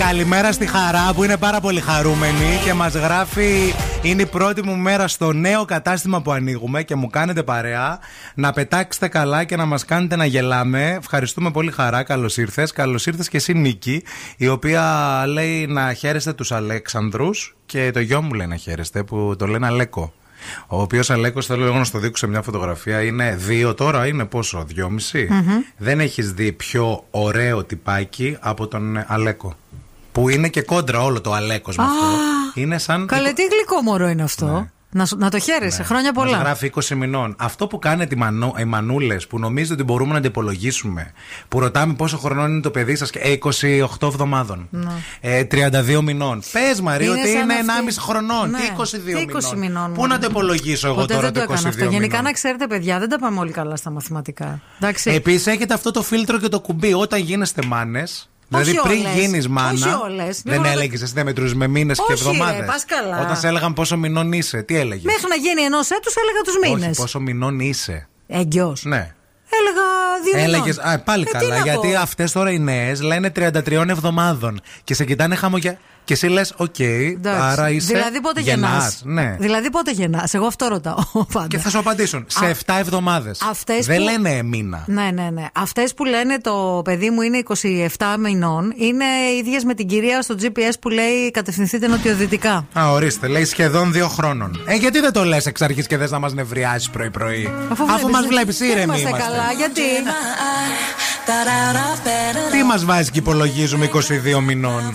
Καλημέρα στη Χαρά που είναι πάρα πολύ χαρούμενη και μας γράφει Είναι η πρώτη μου μέρα στο νέο κατάστημα που ανοίγουμε και μου κάνετε παρέα να πετάξετε καλά και να μας κάνετε να γελάμε. Ευχαριστούμε πολύ Χαρά. Καλώς ήρθες. Καλώς ήρθες και εσύ Νίκη, η οποία λέει να χαίρεστε τους Αλέξανδρους και το γιο μου λέει να χαίρεστε που το λένε Αλέκο. Ο οποίος Αλέκος, θέλω εγώ να στο δείξω σε μια φωτογραφία, είναι δύο τώρα, είναι πόσο, Δεν έχεις δει πιο ωραίο τυπάκι από τον Αλέκο. Που είναι και κόντρα όλο το Αλέκος με αυτό. Είναι σαν. Καλέ, τι γλυκό μωρό είναι αυτό. Ναι. Να, να το χαίρεσαι. Ναι. Χρόνια πολλά. Μας γράφει 20 μηνών. Αυτό που κάνετε οι μανούλες που νομίζετε ότι μπορούμε να το υπολογίσουμε. Που ρωτάμε πόσο χρονών είναι το παιδί σας. Ε, 28 εβδομάδων. Ναι. Ε, 32 μηνών. Πες Μαρή ότι είναι 1,5 χρονών. Ναι. 22 20 μηνών. Πού να το υπολογίσω εγώ Ποτέ τώρα δεν το 22 αυτό. Γενικά να ξέρετε, παιδιά, δεν τα πάμε όλοι καλά στα μαθηματικά. Επίσης έχετε αυτό το φίλτρο και το κουμπί. Όταν γίνεστε μάνες. Δηλαδή πριν γίνεις μάνα. Δεν έλεγες εσύ δεν μετρούσε με μήνες και εβδομάδες; Όταν σε έλεγαν πόσο μηνών είσαι, τι έλεγες; Μέχρι να γίνει ενός έτους έλεγα τους μήνες. Πόσο μηνών είσαι. Έγκυος. Ναι. Έλεγα δύο Έλεγες, α, πάλι ε, καλά, γιατί αυτές τώρα οι νέες λένε 33 εβδομάδων και σε κοιτάνε χαμογελά. Και εσύ λες, οκ, άρα είσαι. Δηλαδή πότε γεννάς. Ναι. Δηλαδή πότε γεννάς. Εγώ αυτό ρωτάω. Πάντα. Και θα σου απαντήσουν. Σε 7 εβδομάδες. Δεν που... λένε μήνα. Ναι, ναι, ναι. Αυτές που λένε το παιδί μου είναι 27 μηνών είναι ίδιες με την κυρία στο GPS που λέει κατευθυνθείτε νοτιοδυτικά. Α, ορίστε, λέει σχεδόν δύο χρόνων. Ε, γιατί δεν το λες εξ αρχής και θες να μας νευριάσεις πρωί-πρωί; Αφού, Αφού μας βλέπεις ήρεμοι. Είμαστε καλά, γιατί; Τι μας βάζει και υπολογίζουμε 22 μηνών;